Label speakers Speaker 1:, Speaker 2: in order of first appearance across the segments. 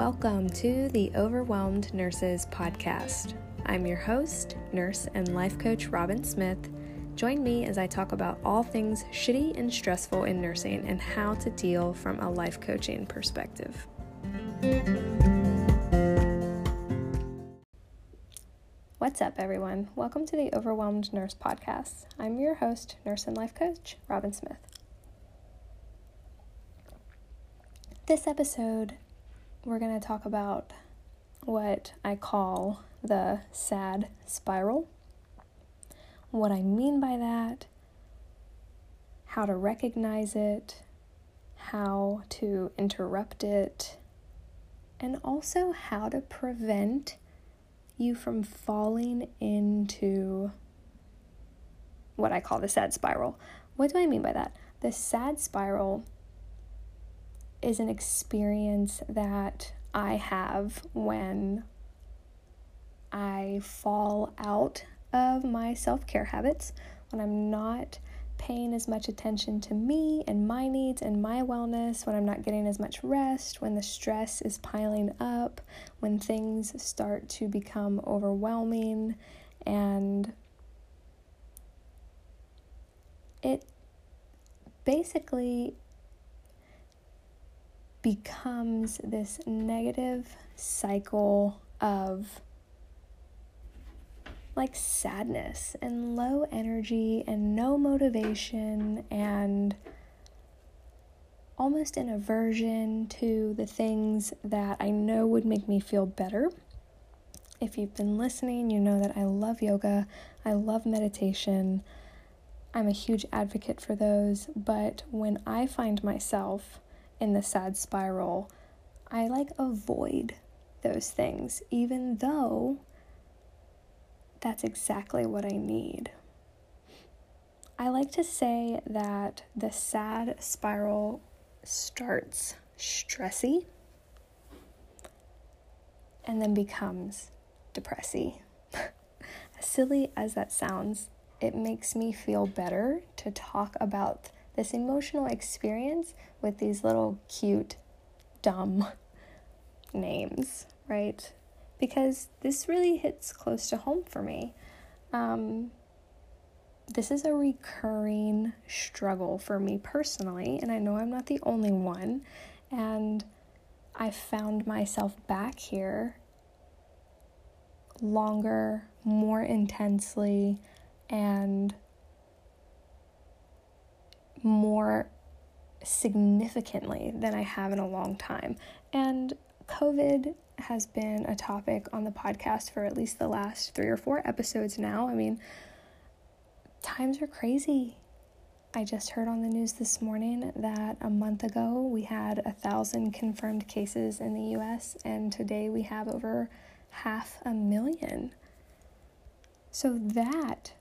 Speaker 1: Welcome to the Overwhelmed Nurses Podcast. I'm your host, nurse and life coach Robin Smith. Join me as I talk about all things shitty and stressful in nursing and how to deal from a life coaching perspective. What's up, everyone? Welcome to the Overwhelmed Nurse Podcast. I'm your host, nurse and life coach Robin Smith. This episode, we're going to talk about what I call the sad spiral. What I mean by that, how to recognize it, how to interrupt it, and also how to prevent you from falling into what I call the sad spiral. What do I mean by that? The sad spiral is an experience that I have when I fall out of my self care habits, when I'm not paying as much attention to me and my needs and my wellness, when I'm not getting as much rest, when the stress is piling up, when things start to become overwhelming, and it basically becomes this negative cycle of like sadness and low energy and no motivation and almost an aversion to the things that I know would make me feel better. If you've been listening, you know that I love yoga, I love meditation. I'm a huge advocate for those, but when I find myself in the sad spiral, I like avoid those things, even though that's exactly what I need. I like to say that the sad spiral starts stressy and then becomes depressy. as silly as that sounds, it makes me feel better to talk about this emotional experience with these little cute, dumb names, right? Because this really hits close to home for me. Um, this is a recurring struggle for me personally, and I know I'm not the only one. And I found myself back here longer, more intensely, and more significantly than I have in a long time. And COVID has been a topic on the podcast for at least the last three or four episodes now. I mean, times are crazy. I just heard on the news this morning that a month ago we had a thousand confirmed cases in the US, and today we have over half a million. So that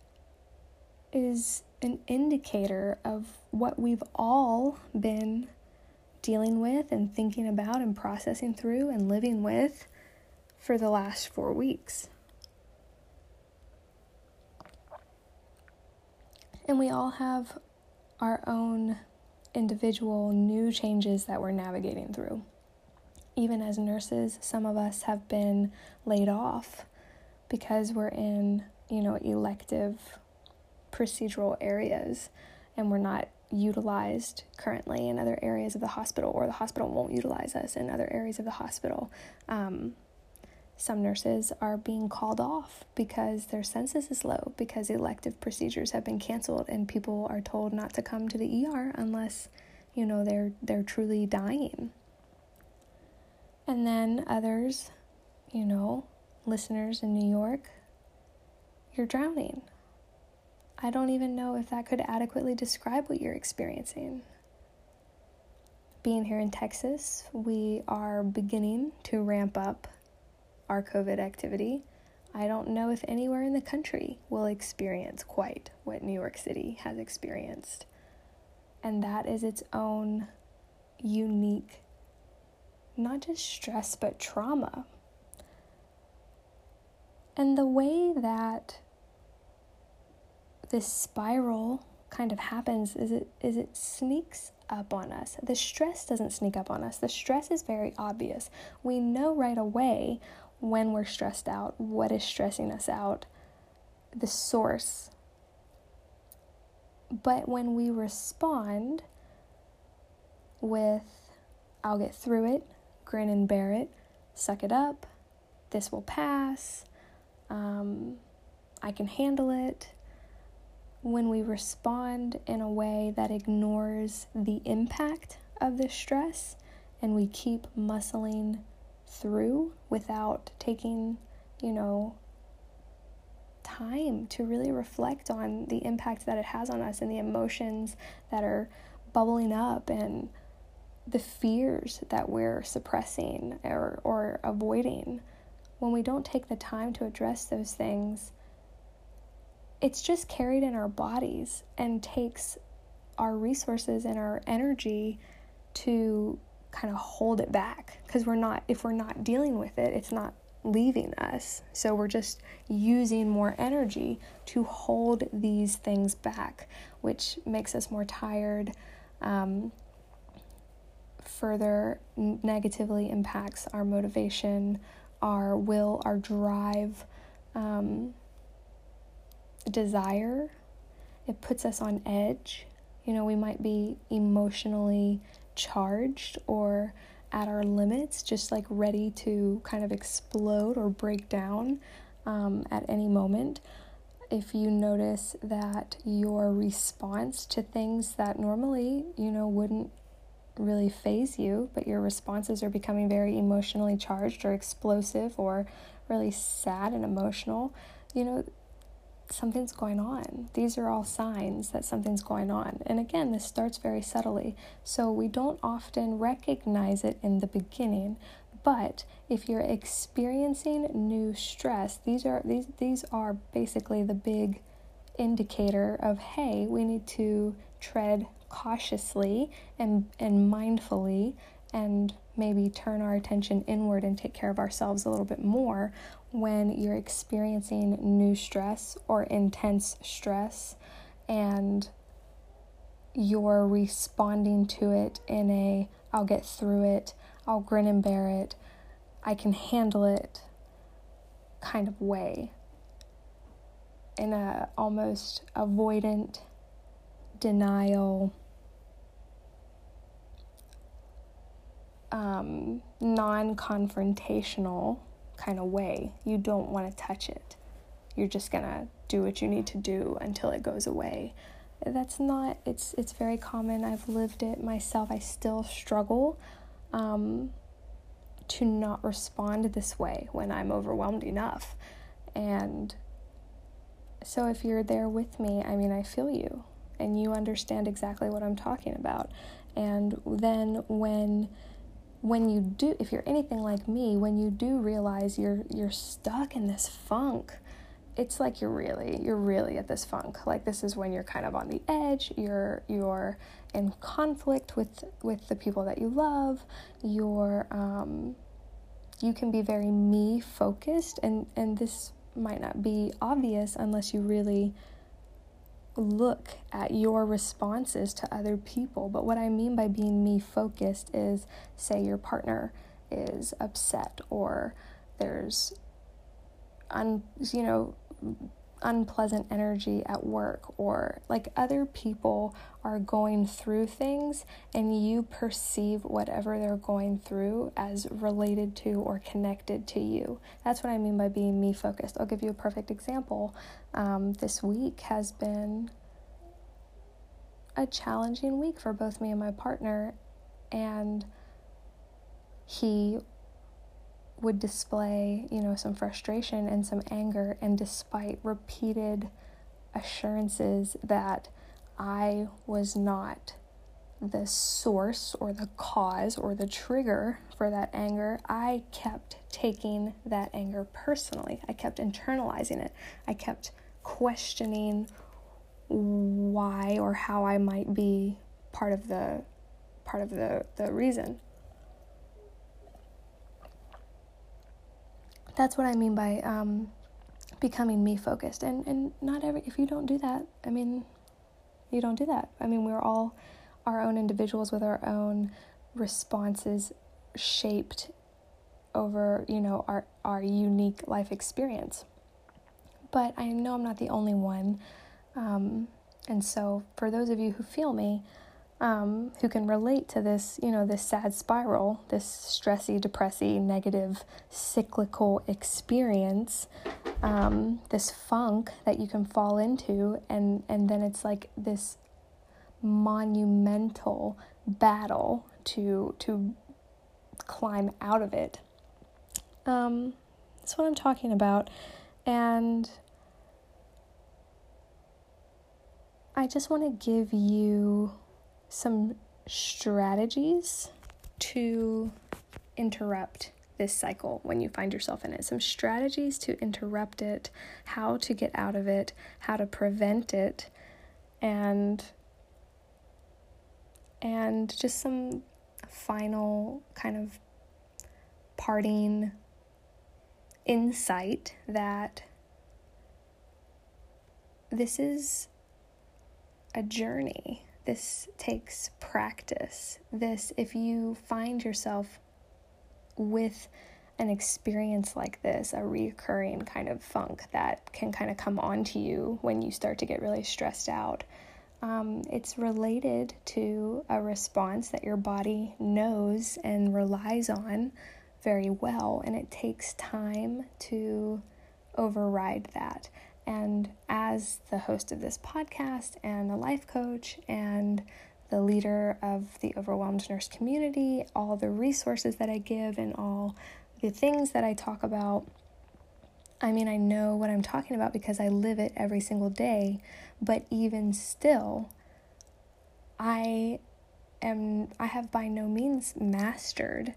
Speaker 1: is an indicator of what we've all been dealing with and thinking about and processing through and living with for the last four weeks. And we all have our own individual new changes that we're navigating through. Even as nurses, some of us have been laid off because we're in, you know, elective procedural areas and we're not utilized currently in other areas of the hospital, or the hospital won't utilize us in other areas of the hospital. Um, some nurses are being called off because their census is low because elective procedures have been canceled and people are told not to come to the ER unless you know they're they're truly dying. And then others, you know, listeners in New York, you're drowning. I don't even know if that could adequately describe what you're experiencing. Being here in Texas, we are beginning to ramp up our COVID activity. I don't know if anywhere in the country will experience quite what New York City has experienced. And that is its own unique, not just stress, but trauma. And the way that this spiral kind of happens is it is it sneaks up on us. The stress doesn't sneak up on us. The stress is very obvious. We know right away when we're stressed out, what is stressing us out, the source. But when we respond with, I'll get through it, grin and bear it, suck it up, this will pass, um, I can handle it. When we respond in a way that ignores the impact of the stress and we keep muscling through without taking, you know, time to really reflect on the impact that it has on us and the emotions that are bubbling up and the fears that we're suppressing or, or avoiding. When we don't take the time to address those things, it's just carried in our bodies and takes our resources and our energy to kind of hold it back. Because we're not if we're not dealing with it it's not leaving us. So we're just using more energy to hold these things back which makes us more tired um, further negatively impacts our motivation our will our drive um, desire it puts us on edge you know we might be emotionally charged or at our limits, just like ready to kind of explode or break down um, at any moment. If you notice that your response to things that normally, you know, wouldn't really faze you, but your responses are becoming very emotionally charged or explosive or really sad and emotional, you know, something's going on. These are all signs that something's going on. And again, this starts very subtly. So we don't often recognize it in the beginning. But if you're experiencing new stress, these are these these are basically the big indicator of hey, we need to tread cautiously and and mindfully and maybe turn our attention inward and take care of ourselves a little bit more when you're experiencing new stress or intense stress and you're responding to it in a I'll get through it, I'll grin and bear it, I can handle it kind of way. In a almost avoidant denial um, non confrontational kind of way. You don't want to touch it. You're just going to do what you need to do until it goes away. That's not, it's, it's very common. I've lived it myself. I still struggle um, to not respond this way when I'm overwhelmed enough. And so if you're there with me, I mean, I feel you and you understand exactly what I'm talking about. And then when when you do if you're anything like me when you do realize you're you're stuck in this funk it's like you're really you're really at this funk. Like this is when you're kind of on the edge. You're you're in conflict with with the people that you love. You're um you can be very me focused and and this might not be obvious unless you really look at your responses to other people. But what I mean by being me focused is say your partner is upset or there's un, you know unpleasant energy at work or like other people are going through things and you perceive whatever they're going through as related to or connected to you. That's what I mean by being me focused. I'll give you a perfect example. Um, this week has been a challenging week for both me and my partner, and he would display, you know, some frustration and some anger, and despite repeated assurances that I was not the source or the cause or the trigger for that anger, I kept taking that anger personally. I kept internalizing it. I kept questioning why or how I might be part of the part of the, the reason. That's what I mean by um, becoming me focused. And and not every if you don't do that, I mean, you don't do that. I mean, we're all our own individuals with our own responses shaped over, you know, our, our unique life experience. But I know I'm not the only one. Um, and so, for those of you who feel me, um, who can relate to this, you know, this sad spiral, this stressy, depressy, negative, cyclical experience, um, this funk that you can fall into, and and then it's like this monumental battle to to climb out of it. Um, that's what I'm talking about, and I just want to give you some strategies to interrupt this cycle when you find yourself in it. Some strategies to interrupt it, how to get out of it, how to prevent it, and and just some final kind of parting insight that this is a journey this takes practice. This, if you find yourself with an experience like this, a reoccurring kind of funk that can kind of come onto you when you start to get really stressed out, um, it's related to a response that your body knows and relies on very well, and it takes time to override that. And as the host of this podcast and the life coach and the leader of the overwhelmed nurse community, all the resources that I give and all the things that I talk about. I mean, I know what I'm talking about because I live it every single day, but even still, I am I have by no means mastered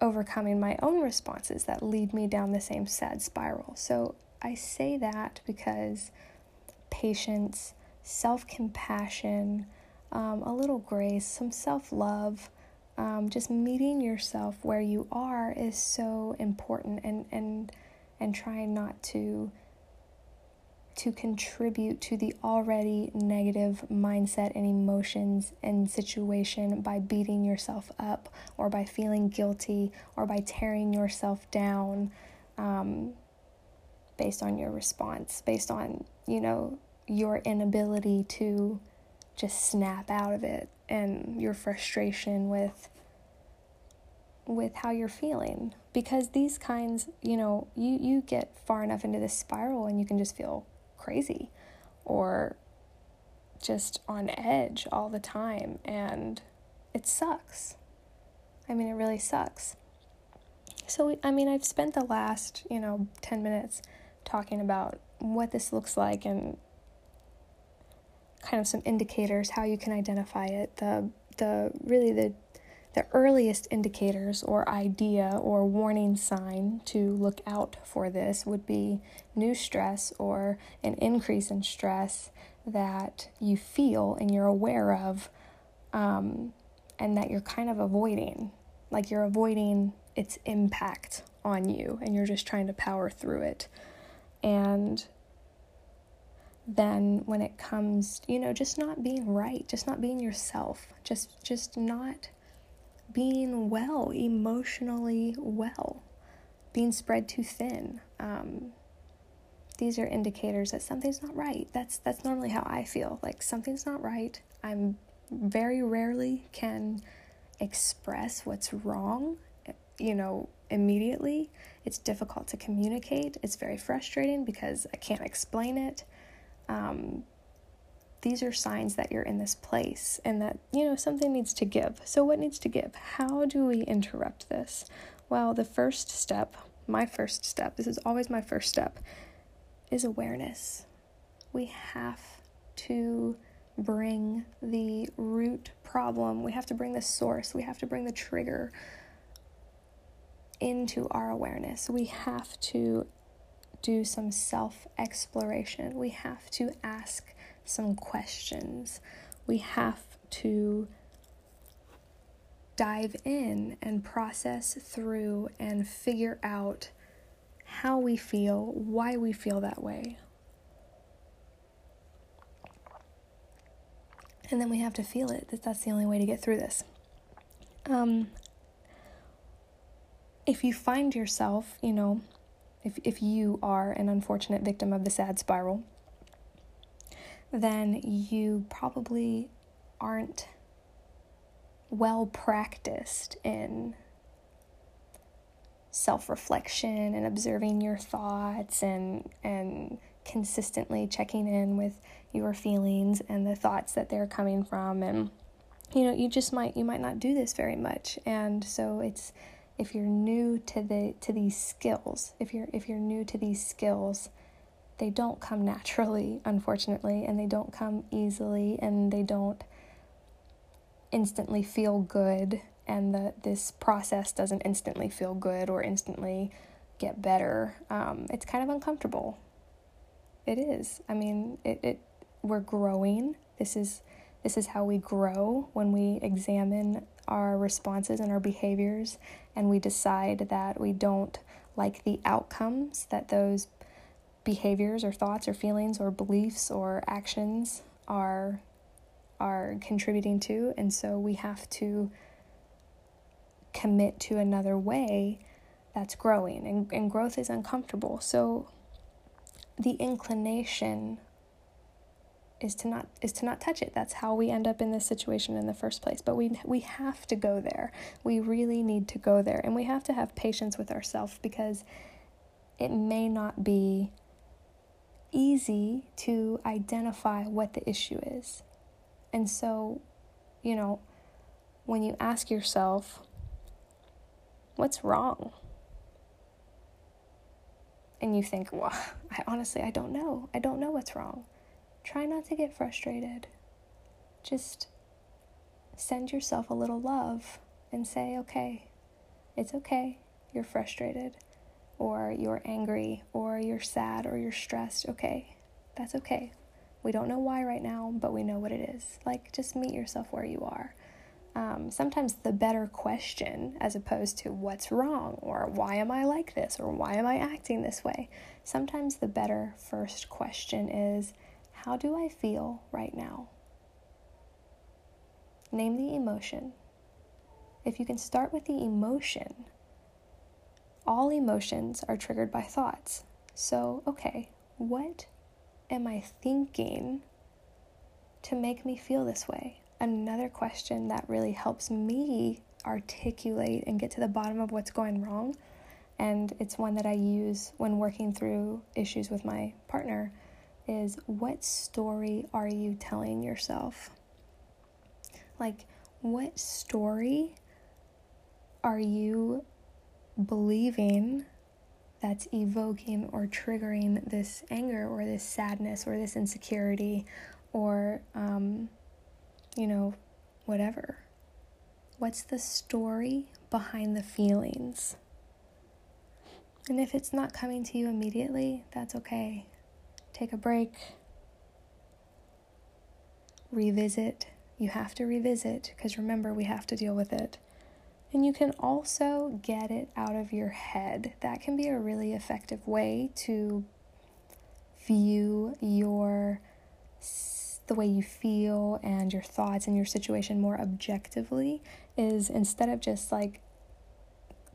Speaker 1: overcoming my own responses that lead me down the same sad spiral. So I say that because patience, self compassion, um, a little grace, some self love, um, just meeting yourself where you are is so important and, and, and trying not to to contribute to the already negative mindset and emotions and situation by beating yourself up or by feeling guilty or by tearing yourself down. Um, based on your response, based on, you know, your inability to just snap out of it and your frustration with with how you're feeling because these kinds, you know, you you get far enough into this spiral and you can just feel crazy or just on edge all the time and it sucks. I mean, it really sucks. So, I mean, I've spent the last, you know, 10 minutes talking about what this looks like and kind of some indicators how you can identify it. The the really the the earliest indicators or idea or warning sign to look out for this would be new stress or an increase in stress that you feel and you're aware of um, and that you're kind of avoiding. Like you're avoiding its impact on you and you're just trying to power through it and then when it comes, you know, just not being right, just not being yourself, just just not being well, emotionally well, being spread too thin. Um, these are indicators that something's not right. That's that's normally how I feel. Like something's not right. I'm very rarely can express what's wrong, you know, immediately. It's difficult to communicate. It's very frustrating because I can't explain it. Um, these are signs that you're in this place and that, you know, something needs to give. So, what needs to give? How do we interrupt this? Well, the first step, my first step, this is always my first step, is awareness. We have to bring the root problem, we have to bring the source, we have to bring the trigger into our awareness. We have to do some self exploration. We have to ask some questions. We have to dive in and process through and figure out how we feel, why we feel that way. And then we have to feel it. That that's the only way to get through this. Um, if you find yourself, you know, if, if you are an unfortunate victim of the sad spiral, then you probably aren't well practiced in self-reflection and observing your thoughts and and consistently checking in with your feelings and the thoughts that they're coming from. And you know you just might you might not do this very much. And so it's if you're new to the to these skills if you're if you're new to these skills they don't come naturally unfortunately and they don't come easily and they don't instantly feel good and the this process doesn't instantly feel good or instantly get better. Um, it's kind of uncomfortable. It is. I mean it, it we're growing. This is this is how we grow when we examine our responses and our behaviors and we decide that we don't like the outcomes that those behaviors or thoughts or feelings or beliefs or actions are are contributing to and so we have to commit to another way that's growing and, and growth is uncomfortable. So the inclination is to not is to not touch it. That's how we end up in this situation in the first place. But we we have to go there. We really need to go there and we have to have patience with ourselves because it may not be easy to identify what the issue is. And so, you know, when you ask yourself what's wrong? And you think, well, I honestly I don't know. I don't know what's wrong try not to get frustrated. Just send yourself a little love and say, okay, it's okay, you're frustrated, or you're angry, or you're sad, or you're stressed. Okay, that's okay. We don't know why right now, but we know what it is. Like, just meet yourself where you are. Um, sometimes the better question, as opposed to what's wrong, or why am I like this, or why am I acting this way, sometimes the better first question is, how do I feel right now? Name the emotion. If you can start with the emotion, all emotions are triggered by thoughts. So, okay, what am I thinking to make me feel this way? Another question that really helps me articulate and get to the bottom of what's going wrong, and it's one that I use when working through issues with my partner is what story are you telling yourself? Like, what story are you believing that's evoking or triggering this anger or this sadness or this insecurity or, um, you know, whatever? What's the story behind the feelings? And if it's not coming to you immediately, that's okay take a break, revisit. You have to revisit because remember, we have to deal with it. And you can also get it out of your head. That can be a really effective way to view your the way you feel and your thoughts and your situation more objectively is instead of just like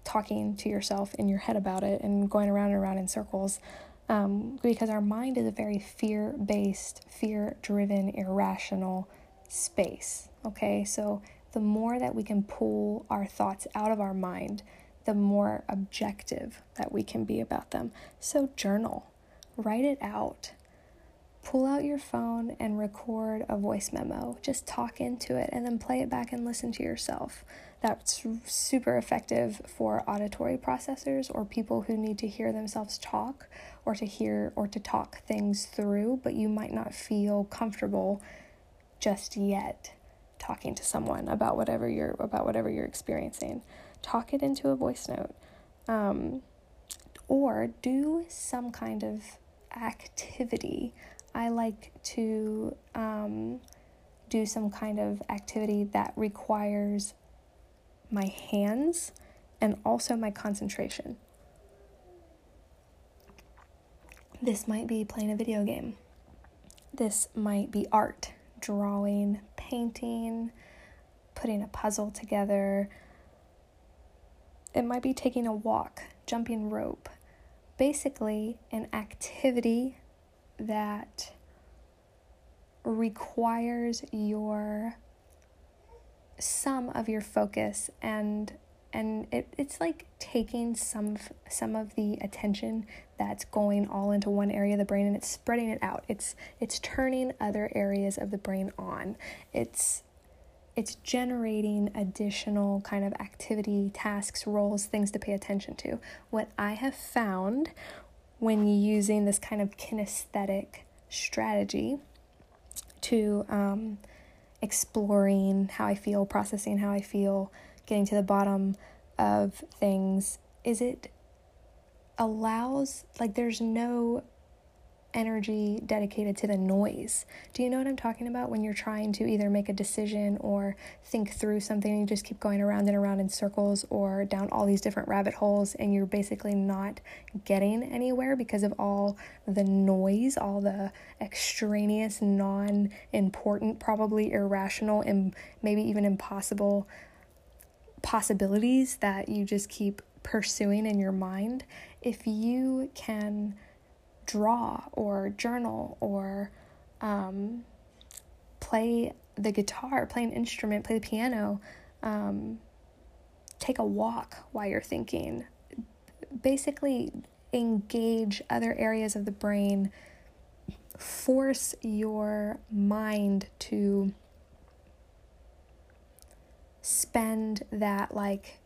Speaker 1: talking to yourself in your head about it and going around and around in circles um, because our mind is a very fear based, fear driven, irrational space. Okay, so the more that we can pull our thoughts out of our mind, the more objective that we can be about them. So, journal, write it out. Pull out your phone and record a voice memo. Just talk into it and then play it back and listen to yourself. That's super effective for auditory processors or people who need to hear themselves talk or to hear or to talk things through, but you might not feel comfortable just yet talking to someone about whatever you're about whatever you're experiencing. Talk it into a voice note. Um, or do some kind of activity. I like to um, do some kind of activity that requires my hands, and also my concentration. This might be playing a video game. This might be art, drawing, painting, putting a puzzle together. It might be taking a walk, jumping rope. Basically, an activity that requires your some of your focus and and it, it's like taking some some of the attention that's going all into one area of the brain and it's spreading it out. It's it's turning other areas of the brain on. It's it's generating additional kind of activity tasks roles things to pay attention to. What i have found when using this kind of kinesthetic strategy to um, exploring how i feel processing how i feel getting to the bottom of things. Is it allows like there's no energy dedicated to the noise. Do you know what I'm talking about when you're trying to either make a decision or think through something and you just keep going around and around in circles or down all these different rabbit holes and you're basically not getting anywhere because of all the noise, all the extraneous, non important, probably irrational, and maybe even impossible possibilities that you just keep pursuing in your mind, if you can draw or journal or um, play the guitar, play an instrument, play the piano, um, take a walk while you're thinking, basically engage other areas of the brain, force your mind to spend that like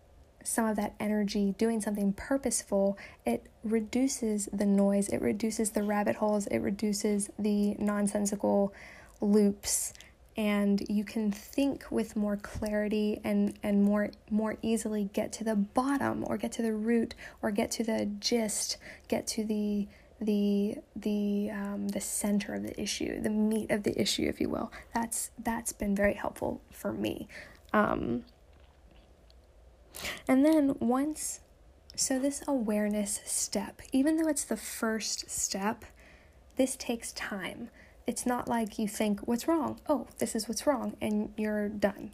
Speaker 1: some of that energy doing something purposeful, it reduces the noise, it reduces the rabbit holes, it reduces the nonsensical loops and you can think with more clarity and and more more easily get to the bottom or get to the root or get to the gist, get to the the the um, the center of the issue, the meat of the issue, if you will. That's that's been very helpful for me. Um, and then once, so this awareness step, even though it's the first step, this takes time. It's not like you think, what's wrong? Oh, this is what's wrong, and you're done.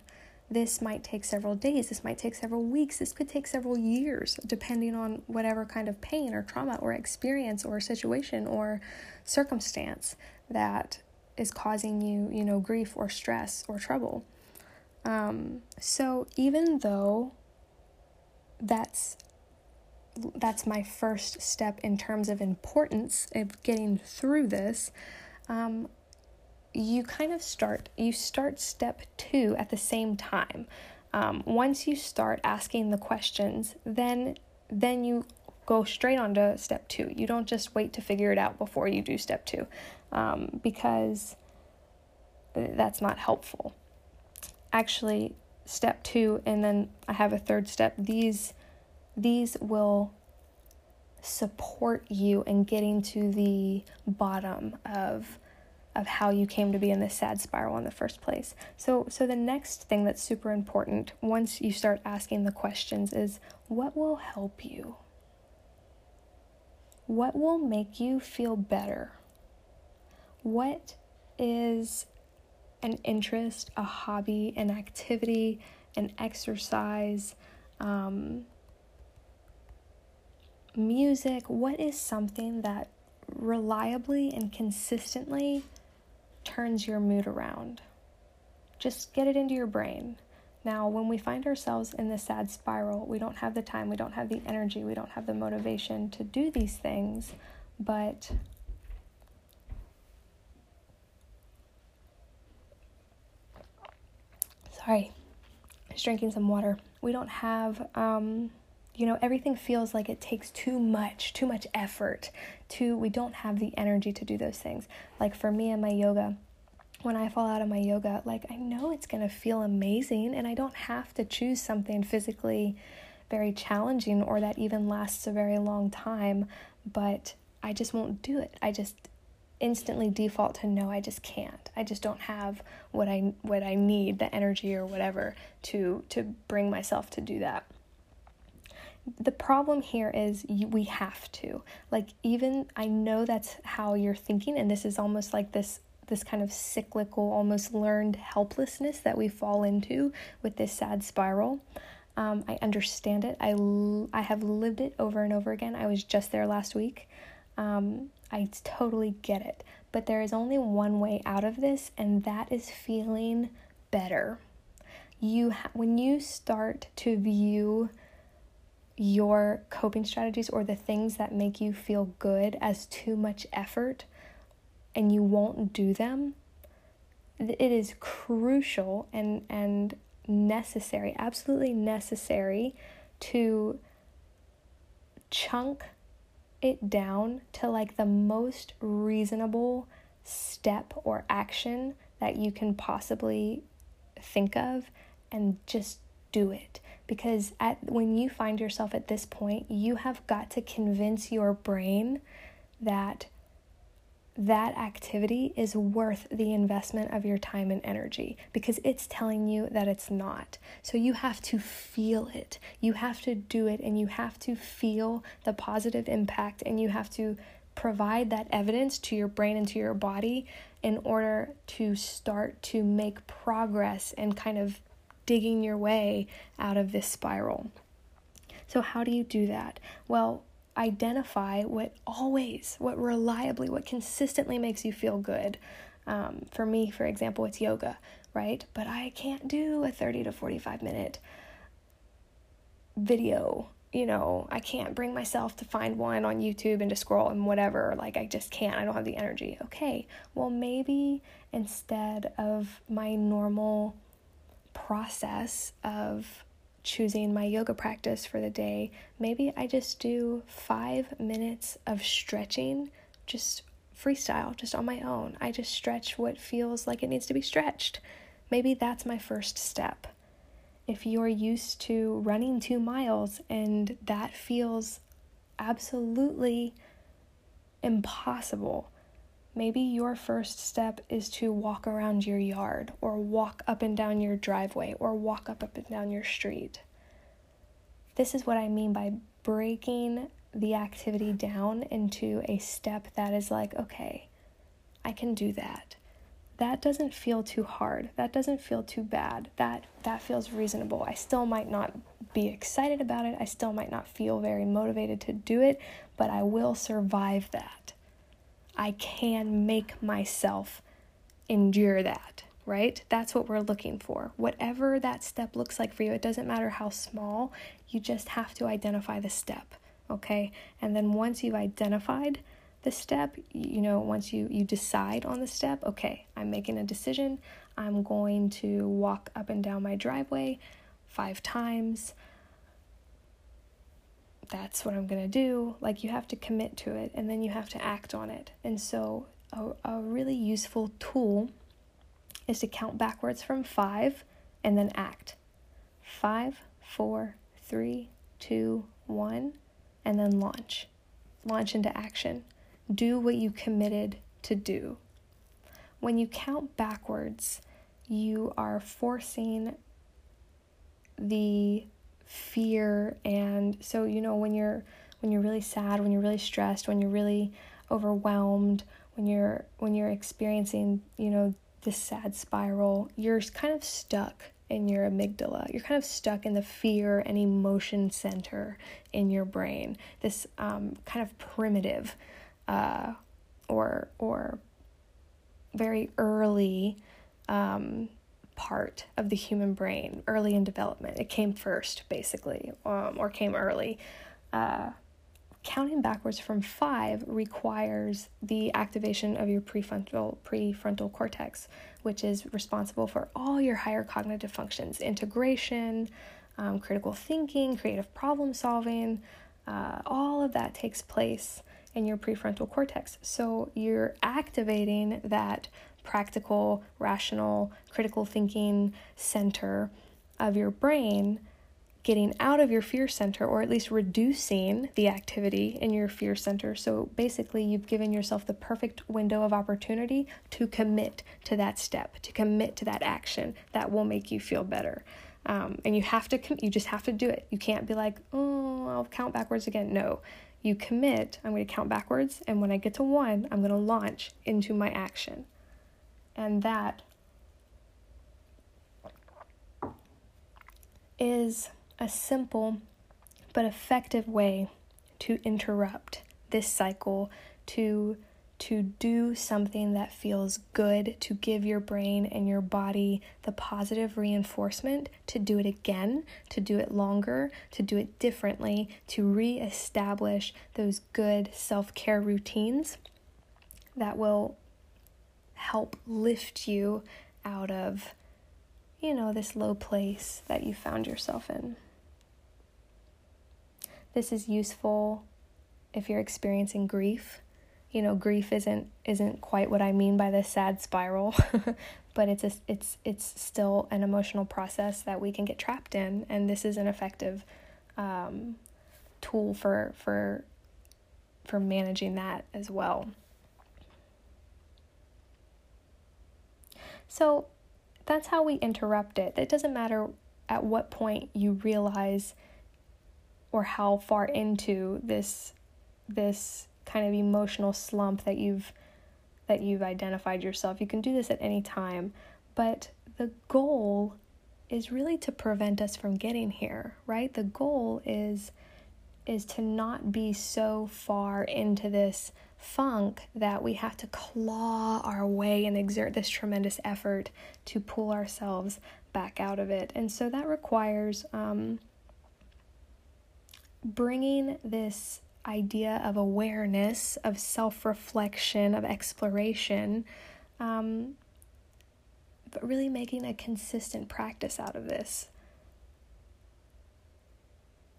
Speaker 1: This might take several days, this might take several weeks, this could take several years, depending on whatever kind of pain or trauma or experience or situation or circumstance that is causing you, you know, grief or stress or trouble. Um, so even though that's that's my first step in terms of importance of getting through this, um, you kind of start you start step two at the same time. Um, once you start asking the questions, then then you go straight on to step two. You don't just wait to figure it out before you do step two, um, because that's not helpful actually step two and then I have a third step. These these will support you in getting to the bottom of of how you came to be in this sad spiral in the first place. So so the next thing that's super important once you start asking the questions is what will help you? What will make you feel better? What is an interest, a hobby, an activity, an exercise, um, music, what is something that reliably and consistently turns your mood around? Just get it into your brain. Now, when we find ourselves in this sad spiral, we don't have the time, we don't have the energy, we don't have the motivation to do these things, but sorry, just drinking some water. We don't have, um, you know, everything feels like it takes too much, too much effort. To we don't have the energy to do those things. Like for me and my yoga, when I fall out of my yoga, like I know it's gonna feel amazing, and I don't have to choose something physically very challenging or that even lasts a very long time, but I just won't do it. I just instantly default to no, I just can't. I just don't have what I what I need, the energy or whatever to to bring myself to do that. The problem here is we have to. Like even I know that's how you're thinking and this is almost like this this kind of cyclical, almost learned helplessness that we fall into with this sad spiral. Um, I understand it. I, l- I have lived it over and over again. I was just there last week. Um, I totally get it. But there is only one way out of this, and that is feeling better. You ha- when you start to view your coping strategies or the things that make you feel good as too much effort and you won't do them, it is crucial and, and necessary, absolutely necessary to chunk it down to like the most reasonable step or action that you can possibly think of and just do it. Because at when you find yourself at this point you have got to convince your brain that that activity is worth the investment of your time and energy because it's telling you that it's not. So you have to feel it. You have to do it and you have to feel the positive impact and you have to provide that evidence to your brain and to your body in order to start to make progress and kind of digging your way out of this spiral. So, how do you do that? Well, identify what always, what reliably, what consistently makes you feel good. Um, for me, for example, it's yoga, right? But I can't do a 30 to 45 minute video. You know, I can't bring myself to find one on YouTube and to scroll and whatever. Like, I just can't. I don't have the energy. Okay, well, maybe instead of my normal process of choosing my yoga practice for the day, maybe I just do five minutes of stretching, just freestyle, just on my own. I just stretch what feels like it needs to be stretched. Maybe that's my first step. If you're used to running two miles and that feels absolutely impossible, Maybe your first step is to walk around your yard, or walk up and down your driveway, or walk up, up and down your street. This is what I mean by breaking the activity down into a step that is like, okay, I can do that. That doesn't feel too hard. That doesn't feel too bad. That that feels reasonable. I still might not be excited about it. I still might not feel very motivated to do it, but I will survive that. I can make myself endure that, right? That's what we're looking for. Whatever that step looks like for you, it doesn't matter how small, you just have to identify the step, okay? And then once you've identified the step, you know, once you you decide on the step, okay, I'm making a decision. I'm going to walk up and down my driveway 5 times that's what I'm going to do. Like, you have to commit to it and then you have to act on it. And so, a, a really useful tool is to count backwards from five and then act. Five, four, three, two, one, and then launch. Launch into action. Do what you committed to do. When you count backwards, you are forcing the fear. And so you know when you're when you're really sad when you're really stressed when you're really overwhelmed when you're when you're experiencing you know this sad spiral you're kind of stuck in your amygdala. You're kind of stuck in the fear and emotion center in your brain. This um, kind of primitive uh, or or very early um, part of the human brain early in development. It came first, basically, um, or came early. Uh, counting backwards from five requires the activation of your prefrontal prefrontal cortex, which is responsible for all your higher cognitive functions: integration, um, critical thinking, creative problem solving. Uh, all of that takes place in your prefrontal cortex. So you're activating that practical, rational, critical thinking center of your brain getting out of your fear center or at least reducing the activity in your fear center. So basically, you've given yourself the perfect window of opportunity to commit to that step, to commit to that action that will make you feel better. Um, and you have to, you just have to do it. You can't be like, oh, I'll count backwards again. No, you commit. I'm going to count backwards, and when I get to one, I'm going to launch into my action. And that is a simple but effective way to interrupt this cycle to to do something that feels good, to give your brain and your body the positive reinforcement to do it again, to do it longer, to do it differently, to reestablish those good self care routines that will help lift you out of, you know, this low place that you found yourself in. This is useful if you're experiencing grief you know grief isn't isn't quite what i mean by this sad spiral but it's a, it's it's still an emotional process that we can get trapped in and this is an effective um, tool for for for managing that as well so that's how we interrupt it it doesn't matter at what point you realize or how far into this this kind of emotional slump that you've that you've identified yourself. You can do this at any time, but the goal is really to prevent us from getting here, right? The goal is is to not be so far into this funk that we have to claw our way and exert this tremendous effort to pull ourselves back out of it. And so that requires um, bringing this idea of awareness, of self reflection, of exploration, um, but really making a consistent practice out of this.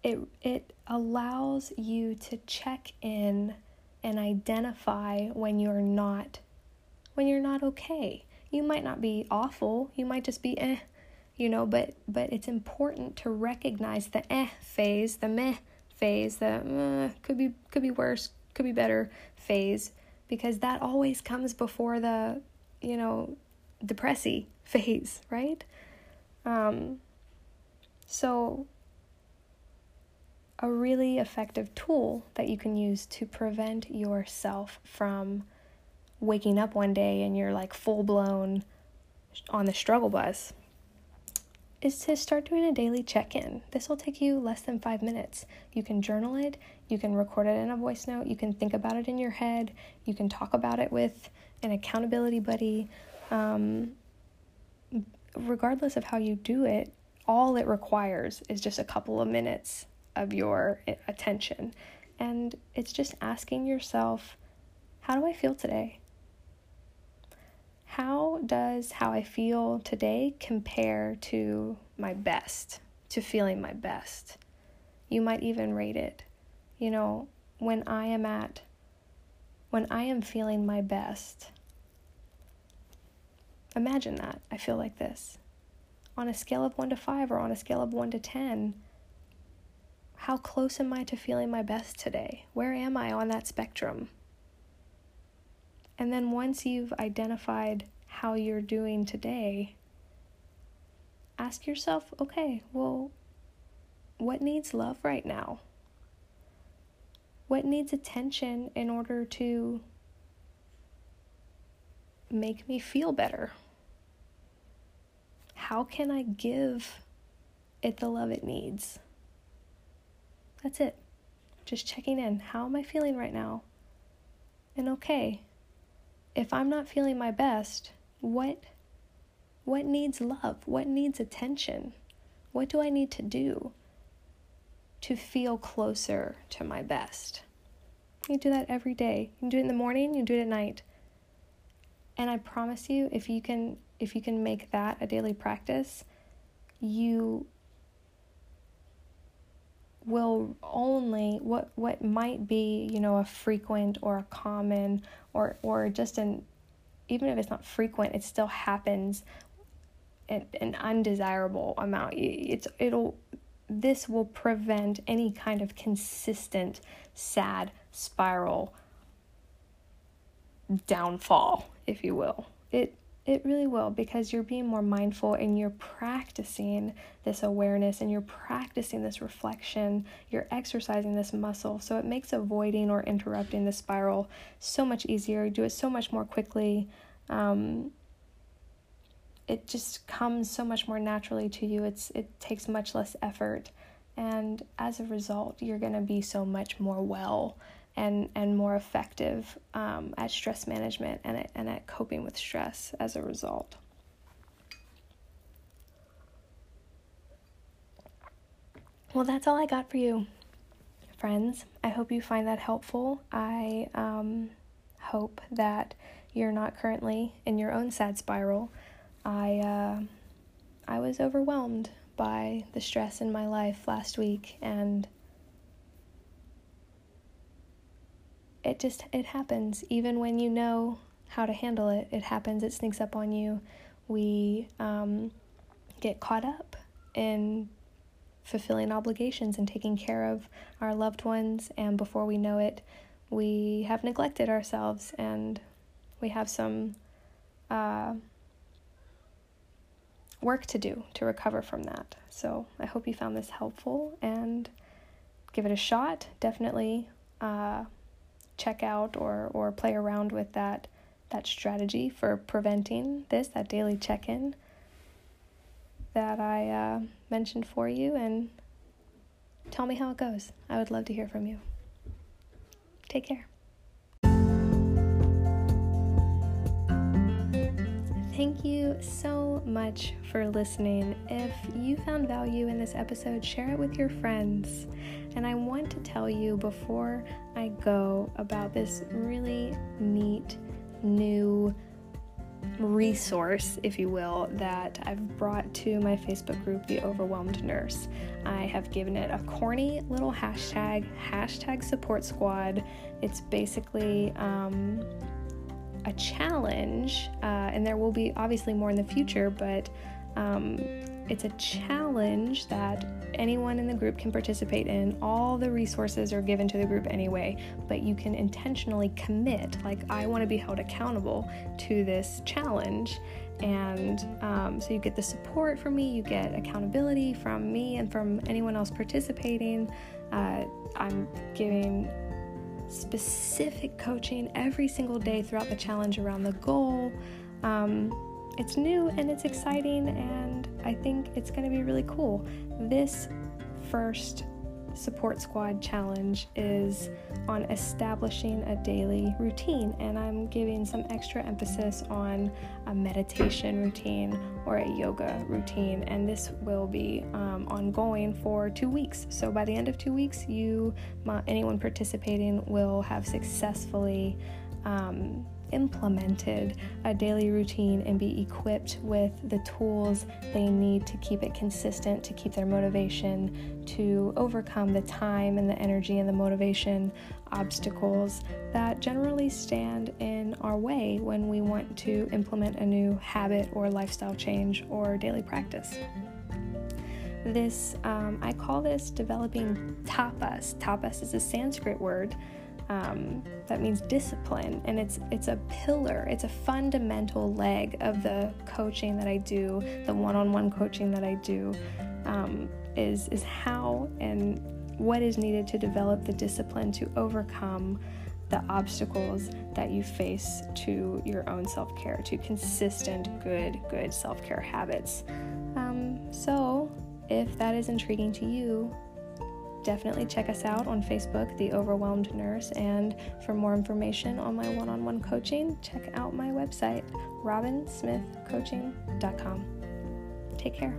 Speaker 1: It, it allows you to check in and identify when you're not when you're not okay. You might not be awful, you might just be eh, you know, but but it's important to recognize the eh phase, the meh phase, the uh, could be could be worse, could be better phase, because that always comes before the you know depressy phase, right? Um, so a really effective tool that you can use to prevent yourself from waking up one day and you're like full blown on the struggle bus is to start doing a daily check in. This will take you less than five minutes. You can journal it, you can record it in a voice note, you can think about it in your head, you can talk about it with an accountability buddy. Um, regardless of how you do it, all it requires is just a couple of minutes of your eh, attention. And it's just asking yourself, how do I feel today? how does how I feel today compare to my best, to feeling my best? You might even rate it. You know, when I am at, when I am feeling my best, imagine that. I feel like this. On a scale of 1 to 5 or on a scale of 1 to 10, how close am I to feeling my best today? Where am I on that spectrum? And then once you've identified how you're doing today, ask yourself okay, well, what needs love right now? What needs attention in order to make me feel better? How can I give it the love it needs? That's it. Just checking in. How am I feeling right now? And okay, if I'm not feeling my best, what what needs love? What needs attention? What do I need to do to feel closer to my best? You do that every day. You do it in the morning, you do it at night. And I promise you if you can if you can make that a daily practice, you will only what what might be you know a frequent or a common or or just an even if it's not frequent it still happens an, an undesirable amount. It's it'll this will prevent any kind of consistent sad spiral downfall if you will. It it really will because you're being more mindful and you're practicing this awareness and you're practicing this reflection. You're exercising this muscle. So it makes avoiding or interrupting the spiral so much easier. You do it so much more quickly. Um, it just comes so much more naturally to you. It's it takes much less effort, and as a result, you're going to be so much more well and and more effective um, at stress management and at, and at coping with stress as a result. Well, that's all I got for you, friends. I hope you find that helpful. I um, hope that you're not currently in your own sad spiral. I uh, I was overwhelmed by the stress in my life last week and it just it happens. Even when you know how to handle it it happens. It sneaks up on you. We um, get caught up in fulfilling obligations and taking care of our loved ones. And before we know it we have neglected ourselves and we have some uh, work to do to recover from that. So i hope you found this helpful and give it a shot. Definitely uh, check out or or play around with that that strategy for preventing this, that daily check-in that I uh, mentioned for you, and tell me how it goes. I would love to hear from you. Take care. Thank you so much for listening. If you found value in this episode, share it with your friends. And I want to tell you before I go about this really neat new resource, if you will, that I've brought to my Facebook group, The Overwhelmed Nurse. I have given it a corny little hashtag, hashtag support squad. It's basically um, a challenge, uh, and there will be obviously more in the future, but um, it's a challenge that anyone in the group can participate in. All the resources are given to the group anyway, but you can intentionally commit, like, I want to be held accountable to this challenge. And um, so you get the support from me, you get accountability from me and from anyone else participating. Uh, I'm giving specific coaching every single day throughout the challenge around the goal. Um, it's new and it's exciting, and I think it's going to be really cool. This first support squad challenge is on establishing a daily routine, and I'm giving some extra emphasis on a meditation routine or a yoga routine, and this will be um, ongoing for two weeks. So by the end of two weeks, you, anyone participating, will have successfully. Um, implemented a daily routine and be equipped with the tools they need to keep it consistent, to keep their motivation, to overcome the time and the energy and the motivation obstacles that generally stand in our way when we want to implement a new habit or lifestyle change or daily practice. This um, i call this developing tapas. Tapas is a sanskrit word um, that means discipline, and it's it's a pillar, it's a fundamental leg of the coaching that I do, the one-on-one coaching that I do, um, is is how and what is needed to develop the discipline to overcome the obstacles that you face to your own self care, to consistent, good, good self care habits. Um, so, if that is intriguing to you, definitely check us out on Facebook, The Overwhelmed Nurse. And for more information on my one on one coaching, check out my website, robinsmithcoaching.com. Take care.